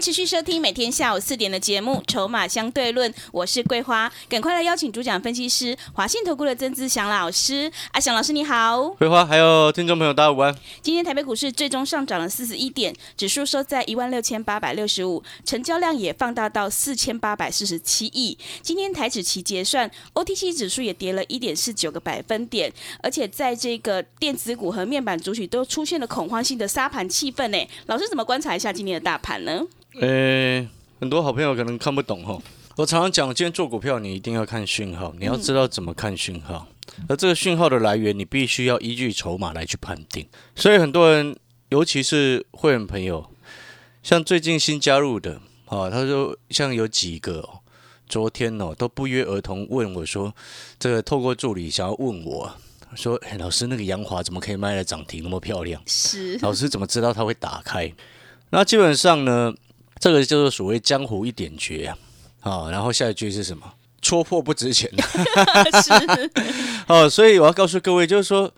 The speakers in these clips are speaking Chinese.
持续收听每天下午四点的节目《筹码相对论》，我是桂花，赶快来邀请主讲分析师华信投顾的曾志祥老师。阿祥老师你好，桂花还有听众朋友大家午安。今天台北股市最终上涨了四十一点，指数收在一万六千八百六十五，成交量也放大到四千八百四十七亿。今天台指期结算，OTC 指数也跌了一点四九个百分点，而且在这个电子股和面板主体都出现了恐慌性的杀盘气氛呢。老师怎么观察一下今天的大盘呢？呃，很多好朋友可能看不懂哈。我常常讲，今天做股票，你一定要看讯号，你要知道怎么看讯号。而这个讯号的来源，你必须要依据筹码来去判定。所以很多人，尤其是会员朋友，像最近新加入的啊，他说像有几个哦，昨天哦都不约而同问我说，这个透过助理想要问我说，哎，老师那个杨华怎么可以卖的涨停那么漂亮？是老师怎么知道它会打开？那基本上呢？这个就是所谓江湖一点绝啊，好，然后下一句是什么？戳破不值钱。是，哦，所以我要告诉各位，就是说，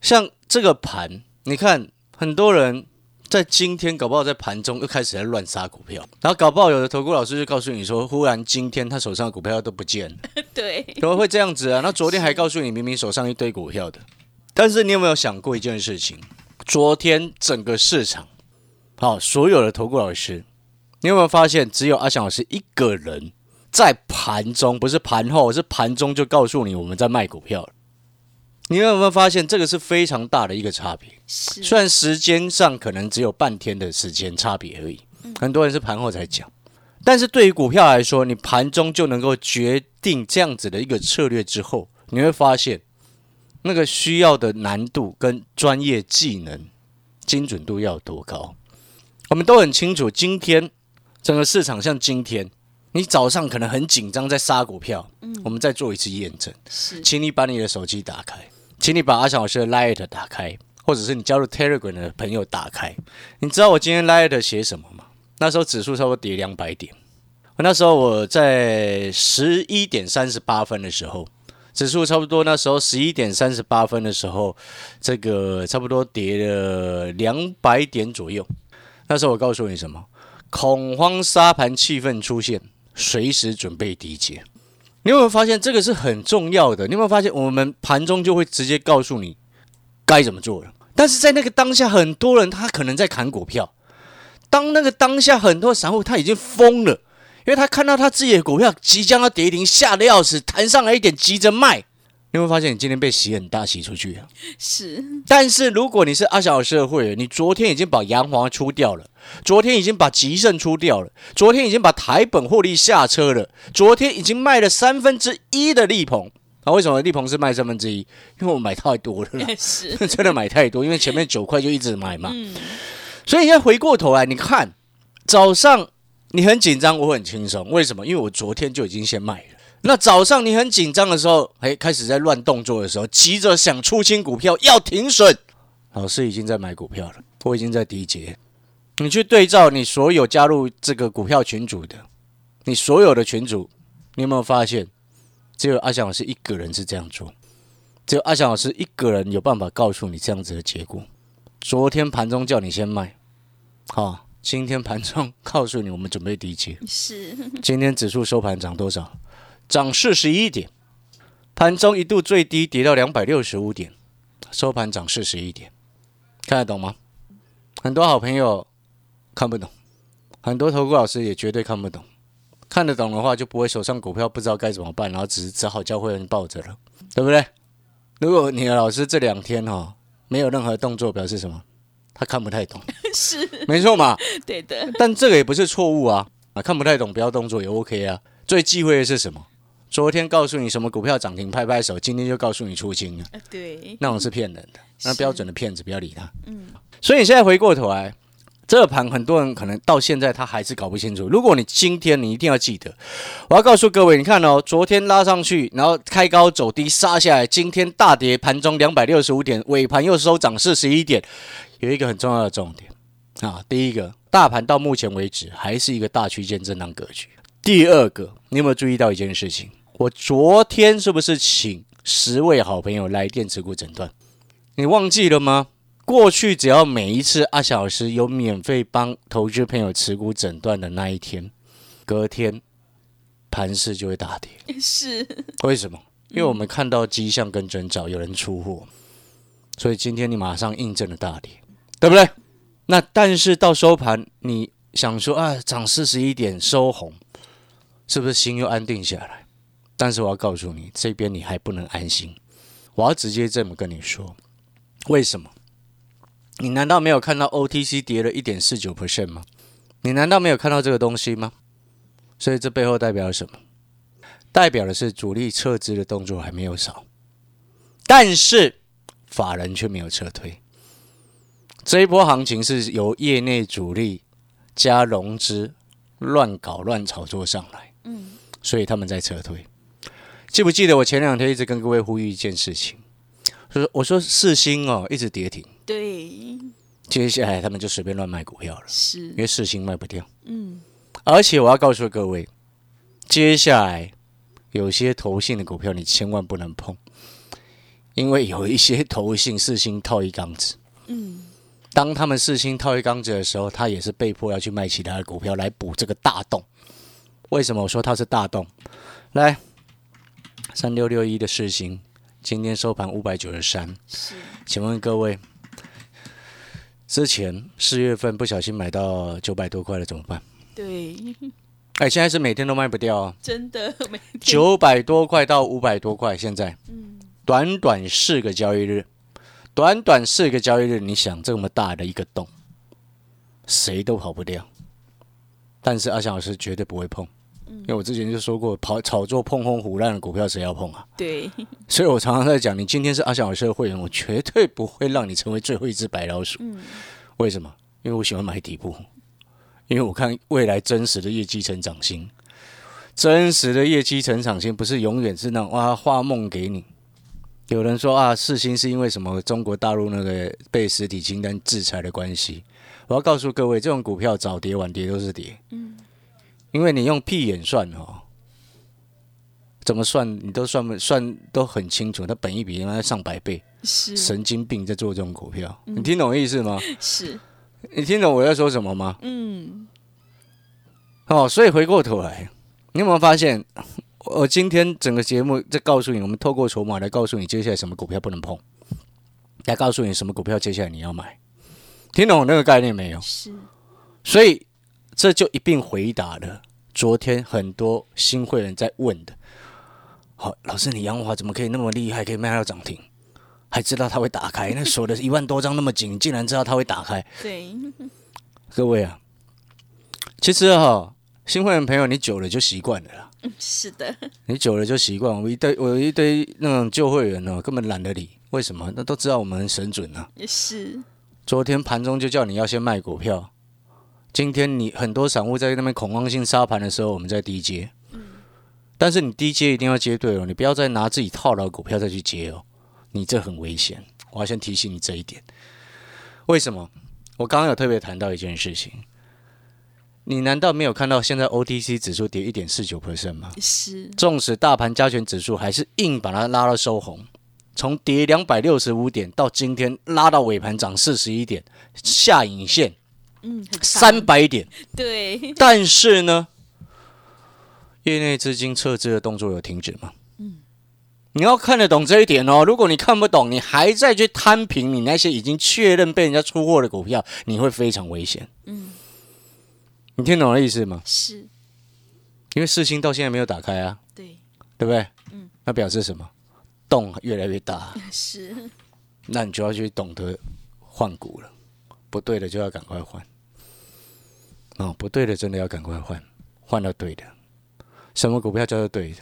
像这个盘，你看很多人在今天搞不好在盘中又开始在乱杀股票，然后搞不好有的投顾老师就告诉你说，忽然今天他手上的股票都不见了，对，怎么会这样子啊？那昨天还告诉你明明手上一堆股票的，但是你有没有想过一件事情？昨天整个市场，好，所有的投顾老师。你有没有发现，只有阿翔老师一个人在盘中，不是盘后，是盘中就告诉你我们在卖股票了。你有没有发现，这个是非常大的一个差别？虽然时间上可能只有半天的时间差别而已，很多人是盘后才讲，但是对于股票来说，你盘中就能够决定这样子的一个策略之后，你会发现那个需要的难度跟专业技能、精准度要多高。我们都很清楚，今天。整个市场像今天，你早上可能很紧张在杀股票，嗯，我们再做一次验证，是，请你把你的手机打开，请你把阿翔老师的 Light 打开，或者是你加入 Telegram 的朋友打开。你知道我今天 Light 写什么吗？那时候指数差不多跌两百点，我那时候我在十一点三十八分的时候，指数差不多那时候十一点三十八分的时候，这个差不多跌了两百点左右。那时候我告诉你什么？恐慌沙盘气氛出现，随时准备低接。你有没有发现这个是很重要的？你有没有发现我们盘中就会直接告诉你该怎么做了？但是在那个当下，很多人他可能在砍股票。当那个当下，很多散户他已经疯了，因为他看到他自己的股票即将要跌停，吓得要死，弹上来一点急着卖。你会发现，你今天被洗很大，洗出去啊。是，但是如果你是阿小老师的会员，你昨天已经把洋黄出掉了，昨天已经把吉盛出掉了，昨天已经把台本获利下车了，昨天已经卖了三分之一的利鹏。啊，为什么利鹏是卖三分之一？因为我买太多了，是，真的买太多，因为前面九块就一直买嘛。嗯。所以现在回过头来，你看早上你很紧张，我很轻松，为什么？因为我昨天就已经先卖了。那早上你很紧张的时候，哎，开始在乱动作的时候，急着想出清股票要停损，老师已经在买股票了，我已经在低阶。你去对照你所有加入这个股票群组的，你所有的群组，你有没有发现，只有阿翔老师一个人是这样做，只有阿翔老师一个人有办法告诉你这样子的结果。昨天盘中叫你先卖，好，今天盘中告诉你我们准备低接，是，今天指数收盘涨多少？涨四十一点，盘中一度最低跌到两百六十五点，收盘涨四十一点，看得懂吗？很多好朋友看不懂，很多投顾老师也绝对看不懂。看得懂的话，就不会手上股票不知道该怎么办，然后只是只好教会人抱着了，对不对？如果你的老师这两天哈没有任何动作，表示什么？他看不太懂，是没错嘛？对的。但这个也不是错误啊，啊，看不太懂不要动作也 OK 啊。最忌讳的是什么？昨天告诉你什么股票涨停，拍拍手；今天就告诉你出清了，对，那种是骗人的，那标准的骗子，不要理他。嗯，所以你现在回过头来，这个盘很多人可能到现在他还是搞不清楚。如果你今天你一定要记得，我要告诉各位，你看哦，昨天拉上去，然后开高走低杀下来，今天大跌，盘中两百六十五点，尾盘又收涨四十一点。有一个很重要的重点啊，第一个，大盘到目前为止还是一个大区间震荡格局。第二个，你有没有注意到一件事情？我昨天是不是请十位好朋友来电持股诊断？你忘记了吗？过去只要每一次阿小时有免费帮投资朋友持股诊断的那一天，隔天盘势就会大跌。是为什么？因为我们看到迹象跟征兆，有人出货，所以今天你马上印证了大跌，对不对？那但是到收盘，你想说啊，涨四十一点收红，是不是心又安定下来？但是我要告诉你，这边你还不能安心。我要直接这么跟你说，为什么？你难道没有看到 OTC 跌了一点四九 percent 吗？你难道没有看到这个东西吗？所以这背后代表了什么？代表的是主力撤资的动作还没有少，但是法人却没有撤退。这一波行情是由业内主力加融资乱搞乱炒作上来，嗯，所以他们在撤退。记不记得我前两天一直跟各位呼吁一件事情，就是我说四星哦一直跌停，对，接下来他们就随便乱卖股票了，是因为四星卖不掉。嗯，而且我要告诉各位，接下来有些投信的股票你千万不能碰，因为有一些投信四星套一缸子。嗯，当他们四星套一缸子的时候，他也是被迫要去卖其他的股票来补这个大洞。为什么我说它是大洞？来，三六六一的市星，今天收盘五百九十三。是。请问各位，之前四月份不小心买到九百多块了怎么办？对，哎，现在是每天都卖不掉啊，真的每天。九百多块到五百多块，现在。嗯。短短四个交易日，短短四个交易日，你想这么大的一个洞，谁都跑不掉。但是阿翔老师绝对不会碰，因为我之前就说过，跑炒作碰红虎烂的股票谁要碰啊？对，所以我常常在讲，你今天是阿翔老师的会员，我绝对不会让你成为最后一只白老鼠。嗯为什么？因为我喜欢买底部，因为我看未来真实的业绩成长性，真实的业绩成长性不是永远是那种哇画梦给你。有人说啊，四星是因为什么中国大陆那个被实体清单制裁的关系。我要告诉各位，这种股票早跌晚跌都是跌。嗯，因为你用屁眼算哦，怎么算你都算不算都很清楚，它本一比应该上百倍，是。神经病在做这种股票，你听懂意思吗？是。你听懂我在说什么吗？嗯。哦，所以回过头来，你有没有发现，我今天整个节目在告诉你，我们透过筹码来告诉你接下来什么股票不能碰，来告诉你什么股票接下来你要买，听懂我那个概念没有？是。所以这就一并回答了昨天很多新会员在问的。好，老师，你杨华怎么可以那么厉害，可以卖到涨停，还知道它会打开？那锁的一万多张那么紧，竟然知道它会打开？对，各位啊，其实哈、新会员朋友你久了就习惯了啦，是的，你久了就习惯。我一堆我有一堆那种旧会员哦，根本懒得理，为什么？那都知道我们很神准啊。也是昨天盘中就叫你要先卖股票，今天你很多散户在那边恐慌性杀盘的时候，我们在低接。但是你低接一定要接对哦，你不要再拿自己套牢的股票再去接哦，你这很危险。我要先提醒你这一点。为什么？我刚刚有特别谈到一件事情，你难道没有看到现在 OTC 指数跌一点四九 percent 吗？是纵使大盘加权指数还是硬把它拉到收红，从跌两百六十五点到今天拉到尾盘涨四十一点，下影线三百点。对但是呢，业内资金撤资的动作有停止吗？嗯你要看得懂这一点哦。如果你看不懂，你还在去摊平你那些已经确认被人家出货的股票，你会非常危险。嗯你听懂我的意思吗？是因为四星到现在没有打开啊，对对不对？嗯，那表示什么？洞越来越大。是那你就要去懂得换股了，不对的就要赶快换。哦，不对的真的要赶快换，换到对的。什么股票叫做对的？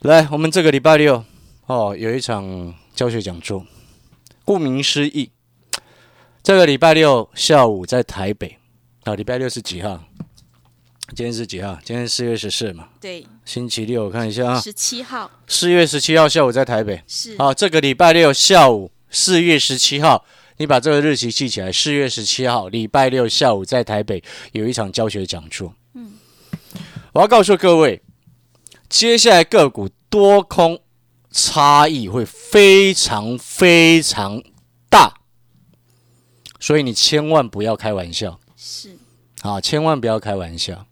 来，我们这个礼拜六哦，有一场教学讲座。顾名思义，这个礼拜六下午在台北，啊，礼拜六是几号？今天是几号？今天四月十四嘛，对，星期六，我看一下啊，十七号四月十七号下午在台北。是好，这个礼拜六下午，四月十七号，你把这个日期记起来。四月十七号，礼拜六下午在台北有一场教学讲座。嗯，我要告诉各位，接下来个股多空差异会非常非常大，所以你千万不要开玩笑是啊！千万不要开玩笑。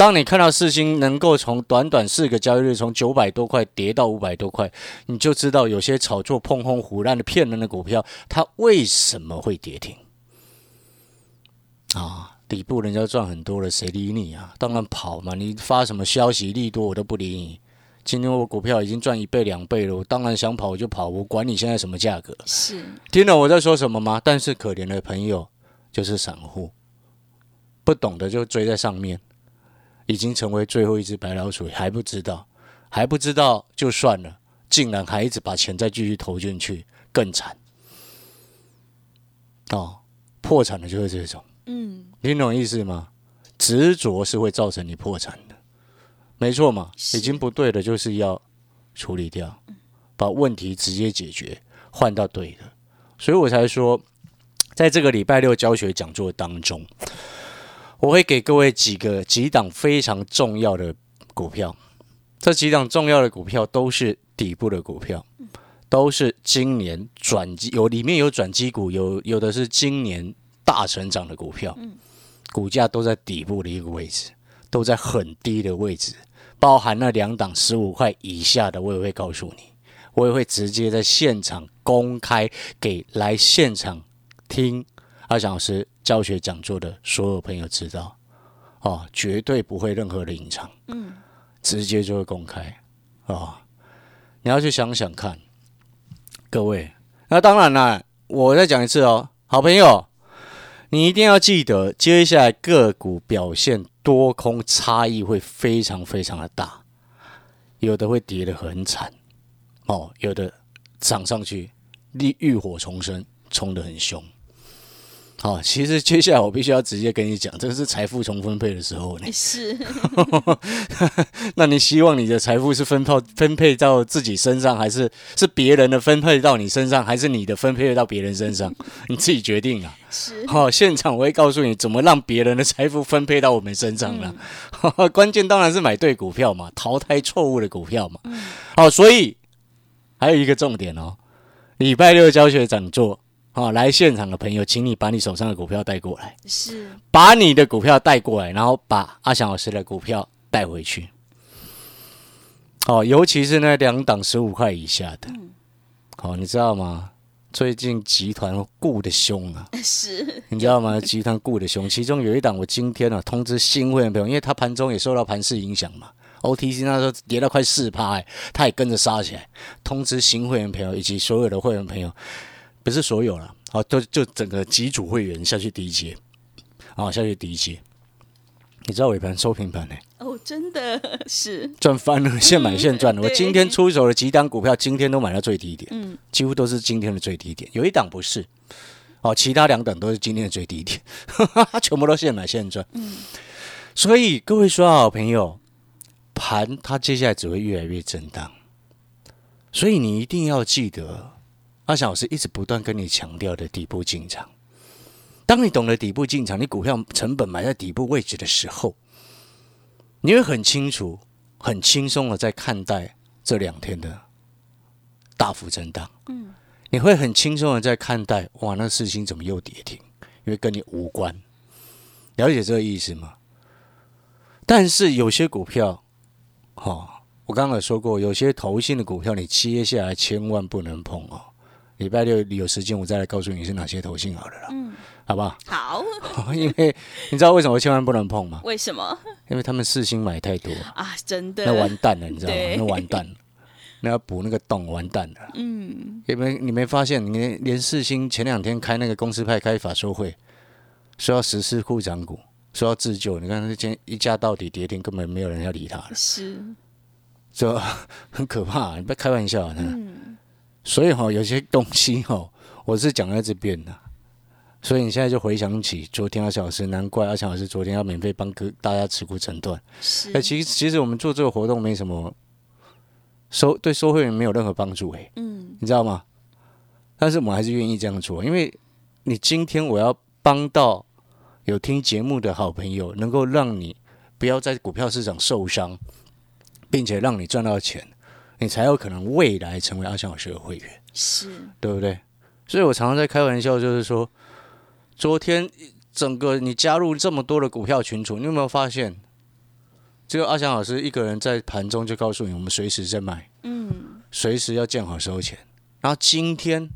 当你看到四星能够从短短四个交易日从九百多块跌到五百多块，你就知道有些炒作碰轰胡乱的骗人的股票，它为什么会跌停啊？底部人家赚很多了，谁理你啊？当然跑嘛！你发什么消息利多我都不理你。今天我股票已经赚一倍两倍了，我当然想跑我就跑，我管你现在什么价格。是听懂我在说什么吗？但是可怜的朋友就是散户，不懂的就追在上面，已经成为最后一只白老鼠，还不知道，还不知道就算了，竟然还一直把钱再继续投进去，更惨。哦，破产的就是这种，嗯。你懂意思吗？执着是会造成你破产的，没错嘛，已经不对的，就是要处理掉，把问题直接解决，换到对的，所以我才说，在这个礼拜六教学讲座当中，我会给各位几个几档非常重要的股票，这几档重要的股票都是底部的股票，都是今年转机有里面有转机股，有有的是今年大成长的股票，股价都在底部的一个位置，都在很低的位置，包含那两档十五块以下的，我也会告诉你，我也会直接在现场公开给来现场听阿翔老师教学讲座的所有朋友知道，哦，绝对不会任何的隐藏，嗯，直接就会公开，哦，你要去想想看，各位，那当然啦，我再讲一次哦，好朋友，你一定要记得，接下来个股表现多空差异会非常非常的大，有的会跌得很惨，哦，有的涨上去，力浴火重生，冲得很凶。好、其实接下来我必须要直接跟你讲，这个是财富重分配的时候呢。是 那你希望你的财富是分配分配到自己身上，还是是别人的分配到你身上，还是你的分配到别人身上？你自己决定啊。是好、现场我会告诉你怎么让别人的财富分配到我们身上了。关键当然是买对股票嘛，淘汰错误的股票嘛。好、所以还有一个重点哦，礼拜六教学讲座。好、来现场的朋友，请你把你手上的股票带过来。是把你的股票带过来，然后把阿翔老师的股票带回去。哦，尤其是那两档十五块以下的，哦，你知道吗？最近集团顾的凶啊，是你知道吗？集团顾的凶，其中有一档我今天啊通知新会员朋友，因为他盘中也受到盘势影响嘛，OTC 那时候跌到快四趴，哎，它也跟着杀起来。通知新会员朋友以及所有的会员朋友，不是所有了，好，都就整个几组会员下去第一阶，啊，下去第一阶。你知道尾盘收平盘呢、哦，真的 是赚翻了，现买现赚了。我今天出手的几档股票，今天都买到最低点，嗯几乎都是今天的最低点。有一档不是，哦，其他两档都是今天的最低点，全部都现买现赚。嗯所以各位说好朋友，盘它接下来只会越来越震荡，所以你一定要记得，阿翔老师一直不断跟你强调的底部进场。当你懂得底部进场，你股票成本买在底部位置的时候，你会很清楚、很轻松的在看待这两天的大幅震荡。嗯，你会很轻松的在看待，哇，那事情怎么又跌停？因为跟你无关，了解这个意思吗？但是有些股票，哦，我刚刚有说过，有些投信的股票，你接下来千万不能碰哦。礼拜六有时间，我再来告诉你是哪些投信好了啦，嗯，好不好？好，因为你知道为什么千万不能碰吗？为什么因为他们四星买太多，啊？真的那完蛋了，你知道吗？那完蛋了，那要补那个洞，完蛋了。嗯有没有你没发现，你连连四星前两天开那个公司派开法说会，说要实施护涨股，说要自救，你看那今天一价到底跌停，根本没有人要理他了，是这 很可怕、你不要开玩笑啊！嗯所以哈、有些东西哈、我是讲在这边的所以你现在就回想起昨天阿强老师，难怪阿强老师昨天要免费帮各大家持股诊断。是哎、，其实其实我们做这个活动没什么收对收会员没有任何帮助、哎，嗯，你知道吗？但是我们还是愿意这样做，因为你今天我要帮到有听节目的好朋友，能够让你不要在股票市场受伤，并且让你赚到钱，你才有可能未来成为阿翔老师的会员。是，对不对？所以我常常在开玩笑，就是说，昨天整个你加入这么多的股票群组，你有没有发现，只有阿翔老师一个人在盘中就告诉你，我们随时在卖，嗯，随时要见好收钱。然后今天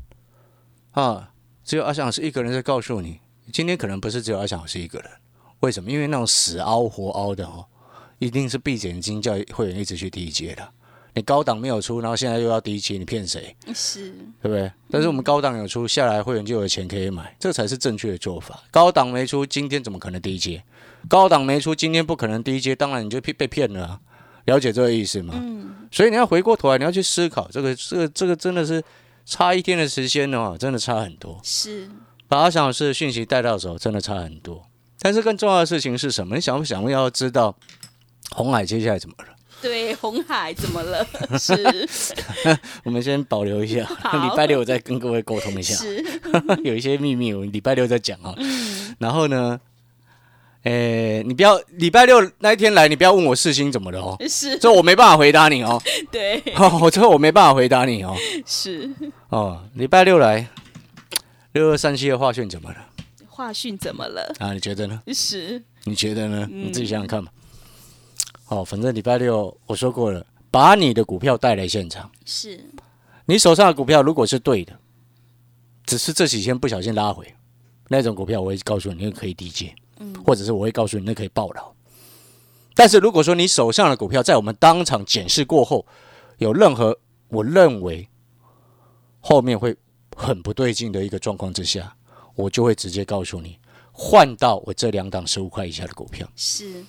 啊，只有阿翔老师一个人在告诉你，今天可能不是只有阿翔老师一个人，为什么？因为那种死凹活凹的哦，一定是闭着眼睛叫会员一直去低阶的。你高档没有出，然后现在又要低阶，你骗谁？是，对不对？但是我们高档有出下来，会员就有钱可以买，这才是正确的做法。高档没出，今天怎么可能低阶？高档没出，今天不可能低阶，当然你就被被骗了、啊。了解这个意思吗？嗯，所以你要回过头来，你要去思考这个、这个、这个真的是差一天的时间的话，真的差很多。是，把阿翔老师的讯息带到手，真的差很多。但是更重要的事情是什么？你想不想要知道红海接下来怎么了？对，红海怎么了？是 我们先保留一下，好礼拜六我再跟各位沟通一下。是，有一些秘密，我们礼拜六再讲啊。然后呢，诶，你不要礼拜六那一天来，你不要问我世新怎么了哦，是，这我没办法回答你哦。对，我，这我没办法回答你哦。是，哦，礼拜六来，六二三七的化讯怎么了华讯怎么了？啊？你觉得呢？是，你觉得呢？你自己想想看嘛。哦，反正礼拜六我说过了，把你的股票带来现场。是，你手上的股票如果是对的，只是这几天不小心拉回，那种股票我会告诉你，那个可以低接，或者是我会告诉你，那可以爆牢。但是如果说你手上的股票在我们当场检视过后，有任何我认为后面会很不对劲的一个状况之下，我就会直接告诉你，换到我这两档十五块以下的股票，是，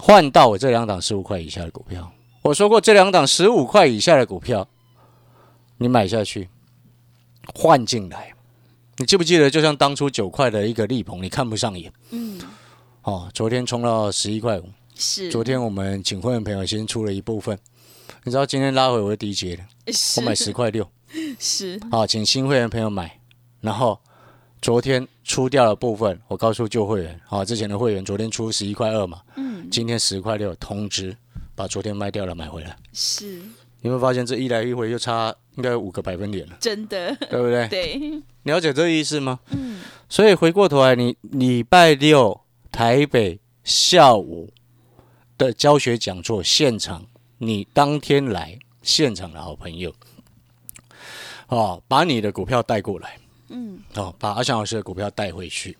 换到我这两档十五块以下的股票。我说过，这两档十五块以下的股票，你买下去，换进来。你记不记得，就像当初九块的一个利鹏，你看不上眼。嗯，哦。昨天冲到十一块五，是，昨天我们请会员朋友先出了一部分，你知道今天拉回我的低接了，我买十块六，是，好，请新会员朋友买，然后昨天出掉了部分，我告诉旧会员，好，之前的会员昨天出十一块二嘛，嗯，今天十块六通知，把昨天卖掉了买回来。是，你会发现这一来一回就差应该有五个百分点了，真的，对不对？对，了解这个意思吗？嗯，所以回过头来，你礼拜六台北下午的教学讲座现场，你当天来现场的好朋友，哦，把你的股票带过来，嗯，哦，把阿翔老师的股票带回去，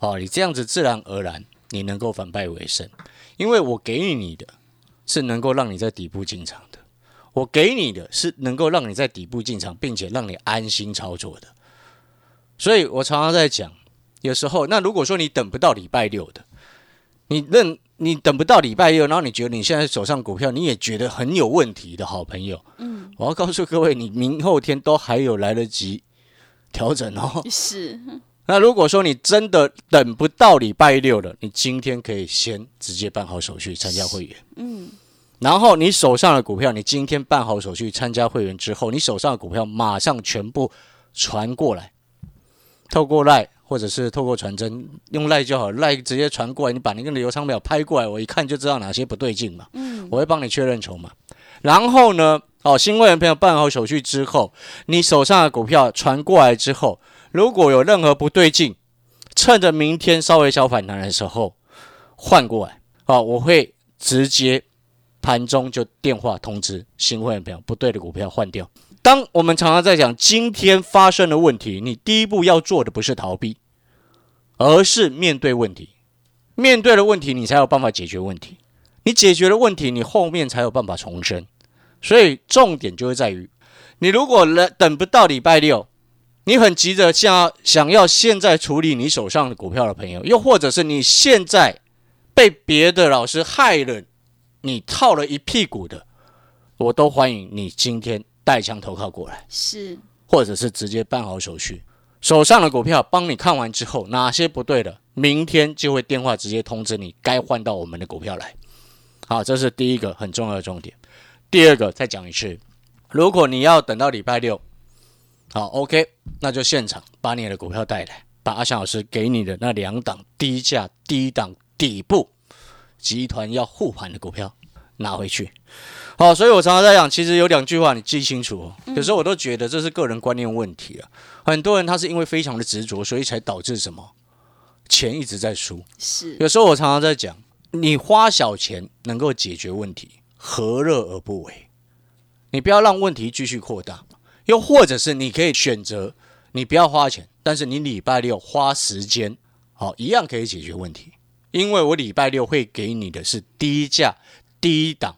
哦，你这样子自然而然你能够反败为胜，因为我给予你的是能够让你在底部进场的，我给你的是能够让你在底部进场，并且让你安心操作的。所以我常常在讲，有时候那如果说你等不到礼拜六的，你认你等不到礼拜六，然后你觉得你现在手上股票你也觉得很有问题的好朋友，嗯，我要告诉各位，你明后天都还有来得及调整哦。是，那如果说你真的等不到礼拜六了，你今天可以先直接办好手续参加会员，嗯，然后你手上的股票，你今天办好手续参加会员之后，你手上的股票马上全部传过来，透过赖或者是透过传真，用赖就好，赖直接传过来，你把那个流程表拍过来，我一看就知道哪些不对劲嘛，嗯，我会帮你确认筹码。然后呢，哦，新会员朋友办好手续之后，你手上的股票传过来之后，如果有任何不对劲，趁着明天稍微小反弹的时候换过来，哦，我会直接盘中就电话通知新会员朋友不对的股票换掉。当我们常常在讲今天发生的问题，你第一步要做的不是逃避，而是面对问题。面对了问题，你才有办法解决问题。你解决了问题，你后面才有办法重生。所以重点就会在于，你如果等等不到礼拜六，你很急着想要想要现在处理你手上的股票的朋友，又或者是你现在被别的老师害了，你套了一屁股的，我都欢迎你今天带枪投靠过来，是，或者是直接办好手续。手上的股票帮你看完之后，哪些不对的，明天就会电话直接通知你该换到我们的股票来。好，这是第一个很重要的重点。第二个再讲一次，如果你要等到礼拜六，好，OK，那就现场把你的股票带来，把阿翔老师给你的那两档低价、低档底部集团要护盘的股票拿回去。好，所以我常常在讲，其实有两句话你记清楚哦。有时候我都觉得这是个人观念问题啊。很多人他是因为非常的执着，所以才导致什么钱一直在输。是有时候我常常在讲，你花小钱能够解决问题，何乐而不为？你不要让问题继续扩大，又或者是你可以选择，你不要花钱，但是你礼拜六花时间，好，一样可以解决问题。因为我礼拜六会给你的是低价、低档。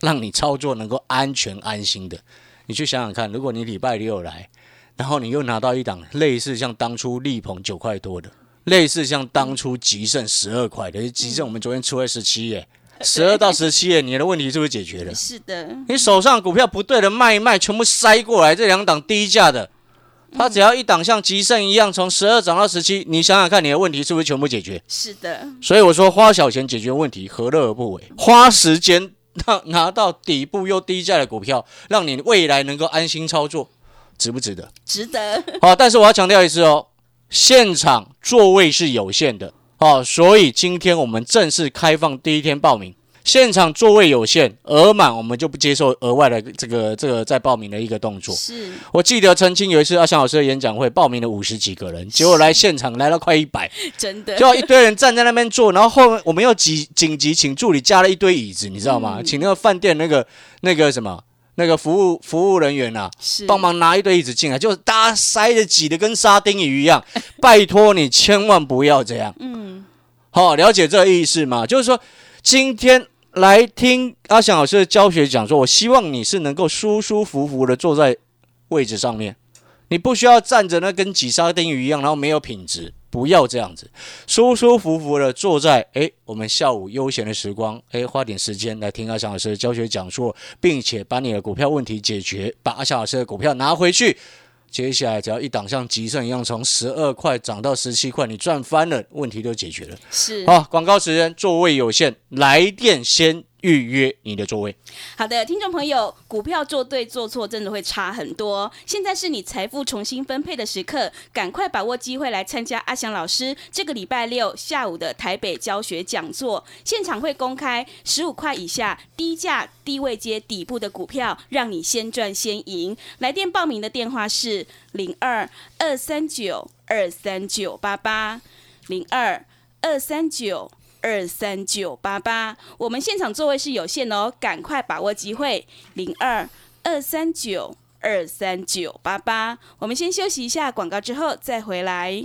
让你操作能够安全安心的，你去想想看，如果你礼拜六来，然后你又拿到一档类似像当初力鹏九块多的，类似像当初吉盛十二块的，吉盛我们昨天出来十七耶，十二到十七耶，你的问题是不是解决了？是的，你手上股票不对的卖一卖，全部塞过来，这两档低价的，它只要一档像吉盛一样从十二涨到十七，你想想看，你的问题是不是全部解决？是的，所以我说花小钱解决问题，何乐而不为？花时间。拿拿到底部又低价的股票，让你未来能够安心操作，值不值得？值得。好，但是我要强调一次哦，现场座位是有限的，哦，所以今天我们正式开放第一天报名。现场座位有限，额满我们就不接受额外的这个这个再报名的一个动作。是我记得曾经有一次阿翔老师的演讲会，报名了五十几个人，结果来现场来了快一百，真的，就一堆人站在那边坐，然后后面我们又紧紧急请助理加了一堆椅子，你知道吗？请那个饭店那个那个什么那个服务服务人员啊，帮忙拿一堆椅子进来，就大家塞的挤的跟沙丁鱼一样。拜托你千万不要这样。嗯，好，了解这个意思吗？就是说今天。来听阿翔老师的教学讲座，我希望你是能够舒舒服服的坐在位置上面，你不需要站着那跟挤沙丁鱼一样，然后没有品质，不要这样子，舒舒服服的坐在诶，我们下午悠闲的时光，诶，花点时间来听阿翔老师的教学讲座，并且把你的股票问题解决，把阿翔老师的股票拿回去。接下来只要一档像吉盛一样从十二块涨到十七块，你赚翻了，问题都解决了。是好，广告时间，座位有限，来电先。预约你的座位。好的，听众朋友，股票做对做错真的会差很多。现在是你财富重新分配的时刻，赶快把握机会来参加阿翔老师这个礼拜六下午的台北教学讲座。现场会公开十五块以下低价低位接底部的股票，让你先赚先赢。来电报名的电话是零二二三九二三九八八零二二三九。二三九八八，我们现场座位是有限哦，赶快把握机会。零二二三九二三九八八，我们先休息一下广告，之后再回来。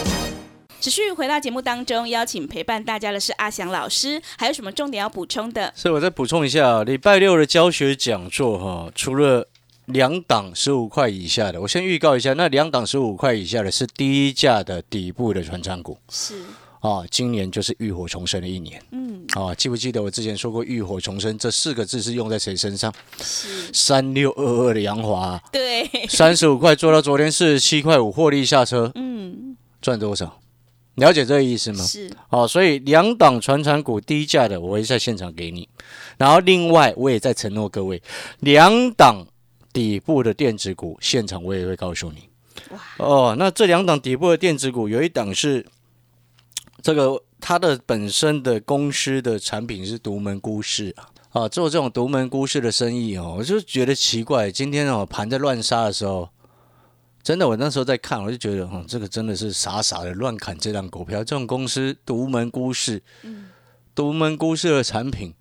持续回到节目当中，邀请陪伴大家的是阿翔老师，还有什么重点要补充的？所以我再补充一下，礼拜六的教学讲座哈，除了。两档十五块以下的，我先预告一下，那两档十五块以下的是低价的底部的船长股，是啊，今年就是浴火重生的一年，嗯，啊，记不记得我之前说过浴火重生这四个字是用在谁身上？是三六二二的杨华，对，三十五块做到昨天四十七块五获利下车，嗯，赚多少？了解这个意思吗？是，哦，所以两档传产股低价的，我会在现场给你，然后另外我也在承诺各位两档。底部的电子股，现场我也会告诉你。哦，那这两档底部的电子股，有一档是这个它的本身的公司的产品是独门孤市啊，啊，做这种独门孤市的生意哦，我就觉得奇怪。今天哦盘在乱杀的时候，真的我那时候在看，我就觉得哦，这个真的是傻傻的乱砍这档股票。这种公司独门孤市，独门孤市的产品。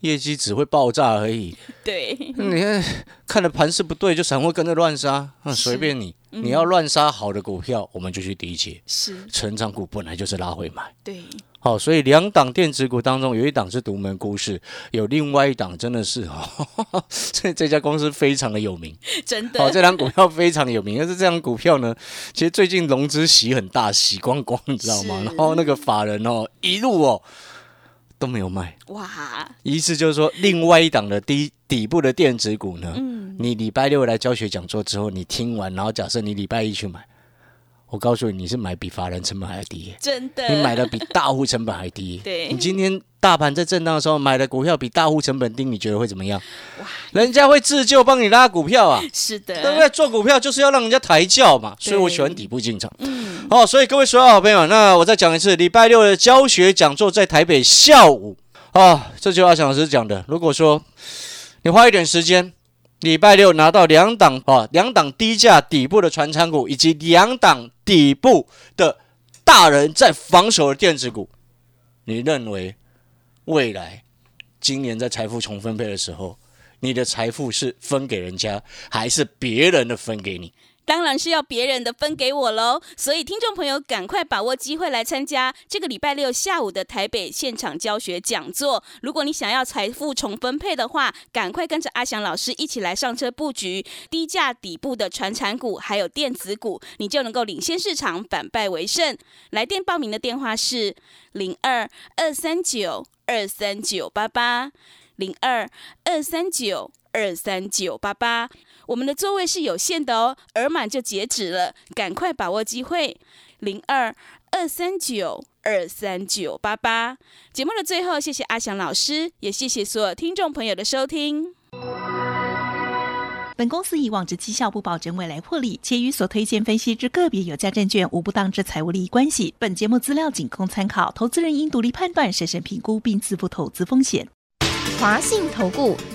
业绩只会爆炸而已。对，你看看的盘势不对，就散户跟着乱杀，随便你你要乱杀好的股票，我们就去低接。是成长股本来就是拉回买。对，好，所以两档电子股当中，有一档是独门故事，有另外一档真的是哦，这 这家公司非常的有名。真好，的这档股票非常有名，但是这档股票呢，其实最近融资洗很大，洗光光，你知道吗？然后那个法人哦，一路哦都没有卖，哇，意思就是说，另外一档的低底部的电子股呢，嗯，你礼拜六来教学讲座之后，你听完，然后假设你礼拜一去买，我告诉你，你是买比法人成本还低。真的，你买的比大户成本还低。对你今天大盘在震荡的时候买的股票比大户成本低，你觉得会怎么样？人家会自救帮你拉股票啊，是的，对不对？做股票就是要让人家抬轿嘛，所以我喜欢底部进场。嗯，哦，所以各位所有好朋友，那我再讲一次，礼拜六的教学讲座在台北下午啊，这就阿翔老师讲的。如果说你花一点时间，礼拜六拿到两档啊，两档低价底部的传仓股，以及两档底部的大人在防守的电子股，你认为未来今年在财富重分配的时候，你的财富是分给人家，还是别人的分给你？当然是要别人的分给我喽。所以听众朋友赶快把握机会来参加这个礼拜六下午的台北现场教学讲座。如果你想要财富重分配的话，赶快跟着阿翔老师一起来上车布局低价底部的传产股，还有电子股，你就能够领先市场，反败为胜。来电报名的电话是零二二三九二三九八八零二二三九二三九八八。我们的座位是有限的哦，额满就截止了，赶快把握机会。零二二三九二三九八八。节目的最后，谢谢阿翔老师，也谢谢所有听众朋友的收听。本公司以往之绩效不保证未来获利，且与所推荐分析之个别有价证券无不当之财务利益关系。本节目资料仅供参考，投资人应独立判断、审慎评估并自负投资风险。华信投顾